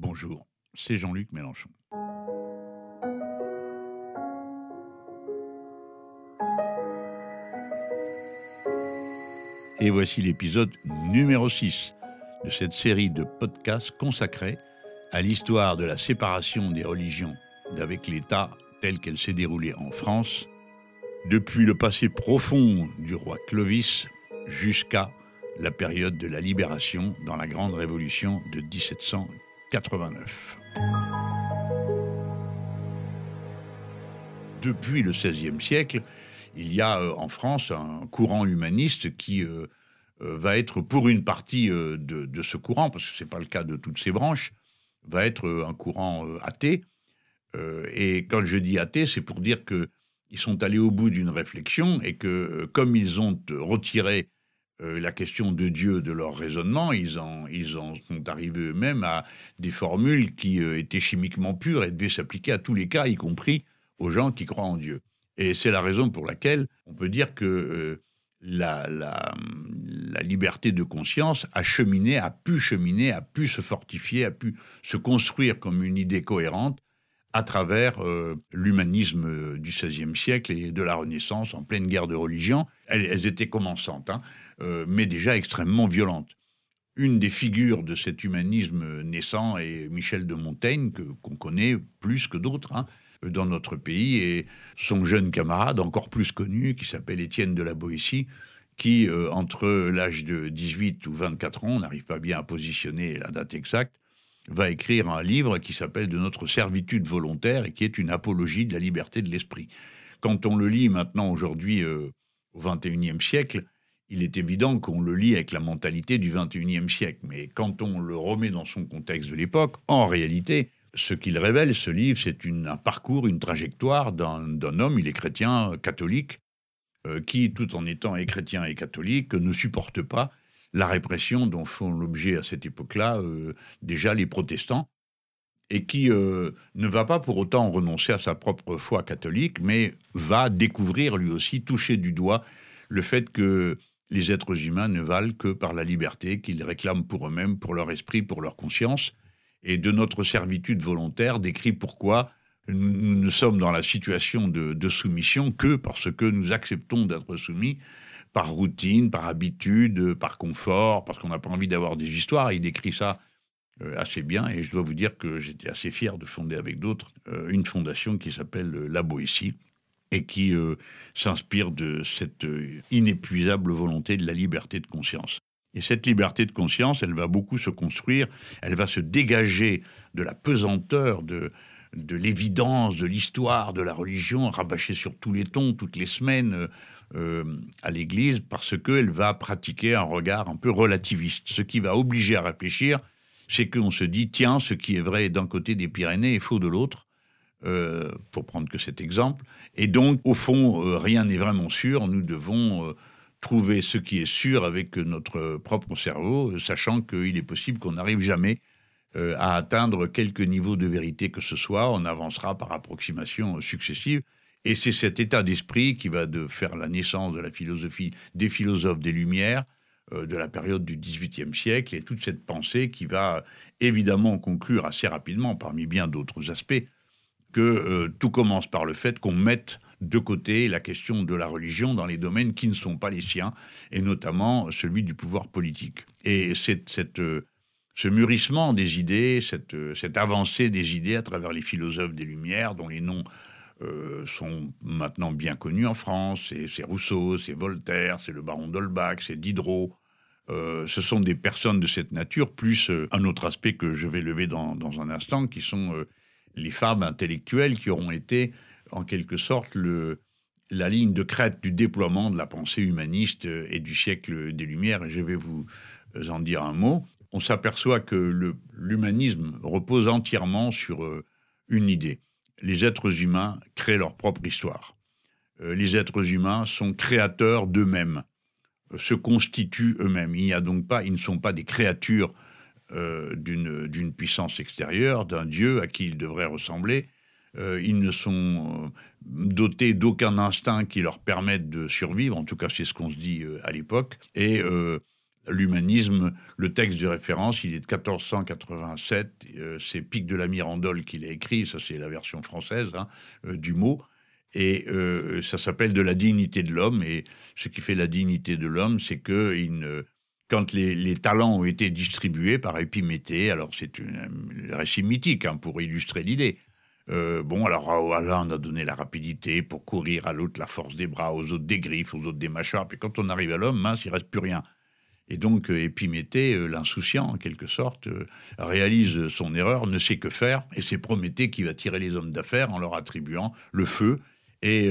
Bonjour, c'est Jean-Luc Mélenchon. Et voici l'épisode numéro 6 de cette série de podcasts consacrés à l'histoire de la séparation des religions d'avec l'État telle qu'elle s'est déroulée en France, depuis le passé profond du roi Clovis jusqu'à la période de la libération dans la Grande Révolution de 1789. Depuis le XVIe siècle, il y a euh, en France un courant humaniste qui euh, euh, va être pour une partie de, ce courant, parce que ce n'est pas le cas de toutes ces branches, va être un courant athée. et quand je dis athée, c'est pour dire qu'ils sont allés au bout d'une réflexion et que comme ils ont retiré euh, la question de Dieu de leur raisonnement, ils en, sont arrivés eux-mêmes à des formules qui euh, étaient chimiquement pures et devaient s'appliquer à tous les cas, y compris aux gens qui croient en Dieu. Et c'est la raison pour laquelle on peut dire que euh, la, liberté de conscience a cheminé, a pu cheminer, a pu se fortifier, a pu se construire comme une idée cohérente à travers l'humanisme du XVIe siècle et de la Renaissance en pleine guerre de religion. Elles, étaient commençantes. Hein. Euh, mais déjà extrêmement violente. Une des figures de cet humanisme naissant est Michel de Montaigne, que, qu'on connaît plus que d'autres hein, dans notre pays, et son jeune camarade, encore plus connu, qui s'appelle Étienne de la Boétie, qui, euh, entre l'âge de 18 ou 24 ans, on n'arrive pas bien à positionner la date exacte, va écrire un livre qui s'appelle De notre servitude volontaire et qui est une apologie de la liberté de l'esprit. Quand on le lit maintenant aujourd'hui euh, au XXIe siècle, il est évident qu'on le lit avec la mentalité du XXIe siècle. Mais quand on le remet dans son contexte de l'époque, en réalité, ce qu'il révèle, ce livre, c'est un parcours, une trajectoire d'un homme, il est chrétien, catholique, euh, qui, tout en étant chrétien et catholique, ne supporte pas la répression dont font l'objet à cette époque-là euh, déjà les protestants, et qui euh, ne va pas pour autant renoncer à sa propre foi catholique, mais va découvrir lui aussi, toucher du doigt le fait que les êtres humains ne valent que par la liberté qu'ils réclament pour eux-mêmes, pour leur esprit, pour leur conscience, et de notre servitude volontaire décrit pourquoi nous ne sommes dans la situation de, soumission que parce que nous acceptons d'être soumis par routine, par habitude, par confort, parce qu'on n'a pas envie d'avoir des histoires. Il décrit ça euh, assez bien, et je dois vous dire que j'étais assez fier de fonder avec d'autres euh, une fondation qui s'appelle La Boétie, et qui euh, s'inspire de cette euh, inépuisable volonté de la liberté de conscience. Et cette liberté de conscience, elle va beaucoup se construire, elle va se dégager de la pesanteur, de, de l'évidence, de l'histoire, de la religion, rabâchée sur tous les tons, toutes les semaines euh, à l'Église, parce qu'elle va pratiquer un regard un peu relativiste. Ce qui va obliger à réfléchir, c'est qu'on se dit, tiens, ce qui est vrai d'un côté des Pyrénées est faux de l'autre euh, pour prendre que cet exemple. Et donc, au fond, euh, rien n'est vraiment sûr. Nous devons euh, trouver ce qui est sûr avec notre propre cerveau, sachant qu'il est possible qu'on n'arrive jamais à atteindre quelque niveau de vérité que ce soit. On avancera par approximation successive. Et c'est cet état d'esprit qui va de faire la naissance de la philosophie des philosophes des Lumières, de la période du XVIIIe siècle, et toute cette pensée qui va évidemment conclure assez rapidement, parmi bien d'autres aspects, que euh, tout commence par le fait qu'on mette de côté la question de la religion dans les domaines qui ne sont pas les siens, et notamment celui du pouvoir politique. Et cette, euh, ce mûrissement des idées, cette, euh, cette, avancée des idées à travers les philosophes des Lumières, dont les noms sont maintenant bien connus en France, c'est Rousseau, c'est Voltaire, c'est le baron d'Holbach, c'est Diderot, ce sont des personnes de cette nature, plus un autre aspect que je vais lever dans, un instant, qui sont les femmes intellectuelles qui auront été en quelque sorte la ligne de crête du déploiement de la pensée humaniste et du siècle des Lumières, et je vais vous en dire un mot. On s'aperçoit que l'humanisme repose entièrement sur euh, une idée. Les êtres humains créent leur propre histoire. Euh, les êtres humains sont créateurs d'eux-mêmes, se constituent eux-mêmes. Il n'y a donc pas, ils ne sont pas des créatures euh, d'une puissance extérieure, d'un Dieu à qui ils devraient ressembler. Euh, ils ne sont euh, dotés d'aucun instinct qui leur permette de survivre, en tout cas c'est ce qu'on se dit à l'époque, et l'humanisme, le texte de référence, il est de 1487, euh, c'est Pic de la Mirandole qu'il a écrit, ça c'est la version française hein, euh, du mot, et euh, ça s'appelle De la dignité de l'homme, et ce qui fait la dignité de l'homme, c'est que quand les, talents ont été distribués par Épiméthée, alors c'est un récit mythique hein, pour illustrer l'idée, bon, alors à l'un on a donné la rapidité pour courir, à l'autre la force des bras, aux autres des griffes, aux autres des mâchoires. Puis quand on arrive à l'homme, mince, il reste plus rien. Et donc euh, Épiméthée, euh, l'insouciant en quelque sorte, euh, réalise son erreur, ne sait que faire, et c'est Prométhée qui va tirer les hommes d'affaires en leur attribuant le feu, et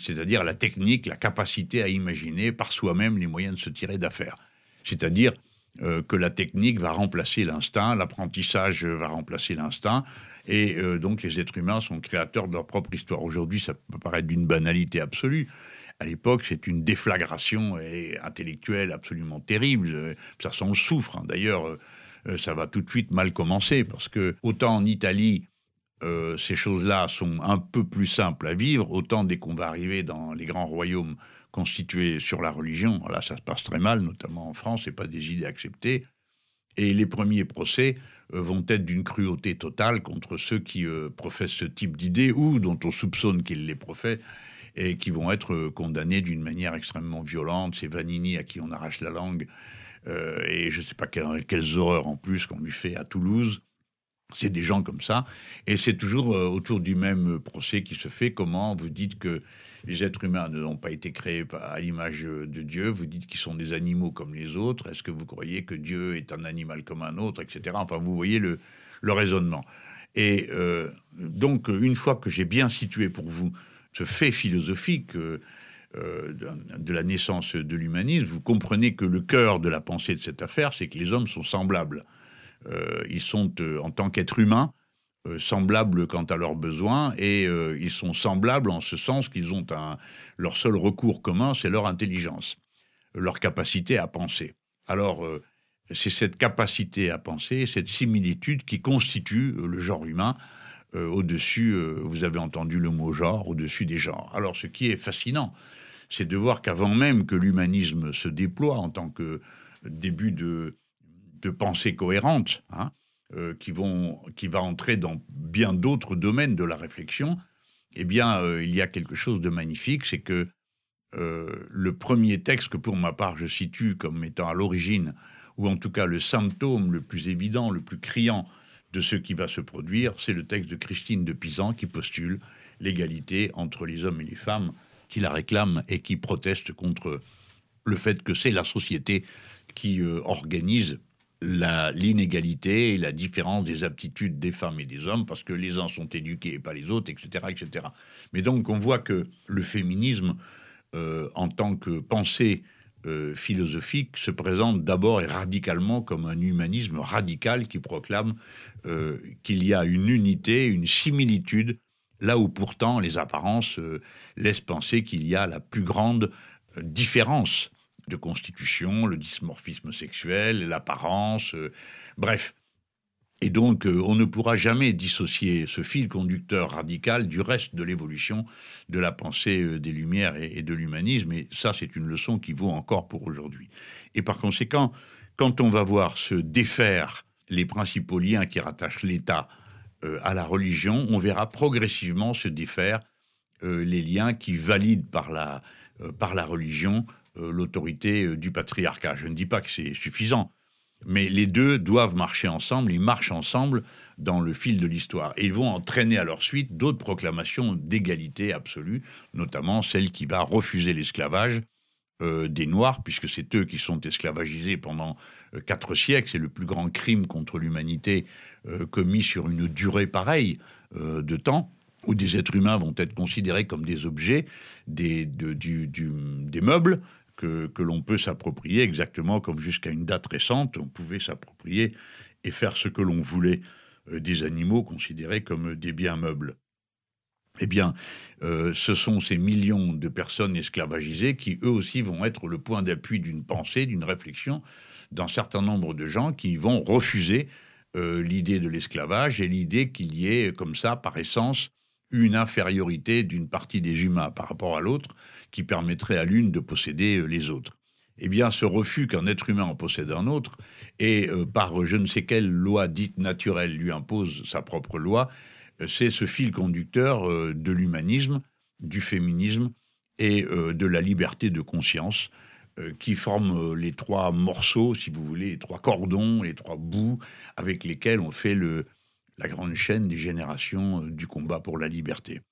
c'est-à-dire la technique, la capacité à imaginer par soi-même les moyens de se tirer d'affaires. C'est-à-dire que la technique va remplacer l'instinct, l'apprentissage va remplacer l'instinct, et donc les êtres humains sont créateurs de leur propre histoire. Aujourd'hui, ça peut paraître d'une banalité absolue, à l'époque, c'est une déflagration intellectuelle absolument terrible. Ça s'en souffre. Hein. D'ailleurs, euh, ça va tout de suite mal commencer parce que autant en Italie, euh, ces choses-là sont un peu plus simples à vivre, autant dès qu'on va arriver dans les grands royaumes constitués sur la religion, là, ça se passe très mal, notamment en France, c'est pas des idées acceptées. Et les premiers procès euh, vont être d'une cruauté totale contre ceux qui professent ce type d'idées ou dont on soupçonne qu'ils les professent et qui vont être condamnés d'une manière extrêmement violente. C'est Vanini à qui on arrache la langue, euh, et je ne sais pas quelles horreurs en plus qu'on lui fait à Toulouse. C'est des gens comme ça. Et c'est toujours euh, autour du même procès qui se fait. Comment vous dites que les êtres humains n'ont pas été créés à l'image de Dieu? Vous dites qu'ils sont des animaux comme les autres. Est-ce que vous croyez que Dieu est un animal comme un autre, etc. Enfin, vous voyez le, raisonnement. Et euh, donc, une fois que j'ai bien situé pour vous ce fait philosophique euh, euh, de, la naissance de l'humanisme, vous comprenez que le cœur de la pensée de cette affaire, c'est que les hommes sont semblables. Euh, ils sont, en tant qu'êtres humains, semblables quant à leurs besoins, et ils sont semblables en ce sens qu'ils ont un, leur seul recours commun, c'est leur intelligence, leur capacité à penser. Alors, c'est cette capacité à penser, cette similitude qui constitue le genre humain euh, au-dessus, euh, vous avez entendu le mot genre, au-dessus des genres. Alors ce qui est fascinant, c'est de voir qu'avant même que l'humanisme se déploie en tant que début de, pensée cohérente, hein, euh, qui, vont, qui va entrer dans bien d'autres domaines de la réflexion, eh bien, il y a quelque chose de magnifique, c'est que le premier texte que pour ma part je situe comme étant à l'origine, ou en tout cas le symptôme le plus évident, le plus criant de ce qui va se produire, c'est le texte de Christine de Pisan qui postule l'égalité entre les hommes et les femmes, qui la réclame et qui proteste contre le fait que c'est la société qui euh, organise l'inégalité et la différence des aptitudes des femmes et des hommes, parce que les uns sont éduqués et pas les autres, etc. etc. Mais donc on voit que le féminisme, euh, en tant que pensée euh, philosophique se présente d'abord et radicalement comme un humanisme radical qui proclame euh, qu'il y a une unité, une similitude, là où pourtant les apparences euh, laissent penser qu'il y a la plus grande différence de constitution, le dysmorphisme sexuel, l'apparence, bref, et donc, euh, on ne pourra jamais dissocier ce fil conducteur radical du reste de l'évolution de la pensée euh, des Lumières et, de l'humanisme. Et ça, c'est une leçon qui vaut encore pour aujourd'hui. Et par conséquent, quand on va voir se défaire les principaux liens qui rattachent l'État euh, à la religion, on verra progressivement se défaire les liens qui valident par la, par la religion l'autorité du patriarcat. Je ne dis pas que c'est suffisant. Mais les deux doivent marcher ensemble, ils marchent ensemble dans le fil de l'histoire. Et ils vont entraîner à leur suite d'autres proclamations d'égalité absolue, notamment celle qui va refuser l'esclavage euh, des Noirs, puisque c'est eux qui sont esclavagisés pendant euh, quatre siècles. C'est le plus grand crime contre l'humanité euh, commis sur une durée pareille de temps où des êtres humains vont être considérés comme des objets, des, des meubles, que, l'on peut s'approprier exactement comme jusqu'à une date récente, on pouvait s'approprier et faire ce que l'on voulait euh, des animaux considérés comme des biens meubles. Eh bien, euh, ce sont ces millions de personnes esclavagisées qui, eux aussi, vont être le point d'appui d'une pensée, d'une réflexion d'un certain nombre de gens qui vont refuser euh, l'idée de l'esclavage et l'idée qu'il y ait, comme ça, par essence, une infériorité d'une partie des humains par rapport à l'autre qui permettrait à l'une de posséder euh, les autres. eh bien, ce refus qu'un être humain en possède un autre, et par je ne sais quelle loi dite naturelle lui impose sa propre loi, c'est ce fil conducteur de l'humanisme, du féminisme et de la liberté de conscience euh, qui forment euh, les trois morceaux, si vous voulez, les trois cordons, les trois bouts avec lesquels on fait le, la grande chaîne des générations euh, du combat pour la liberté.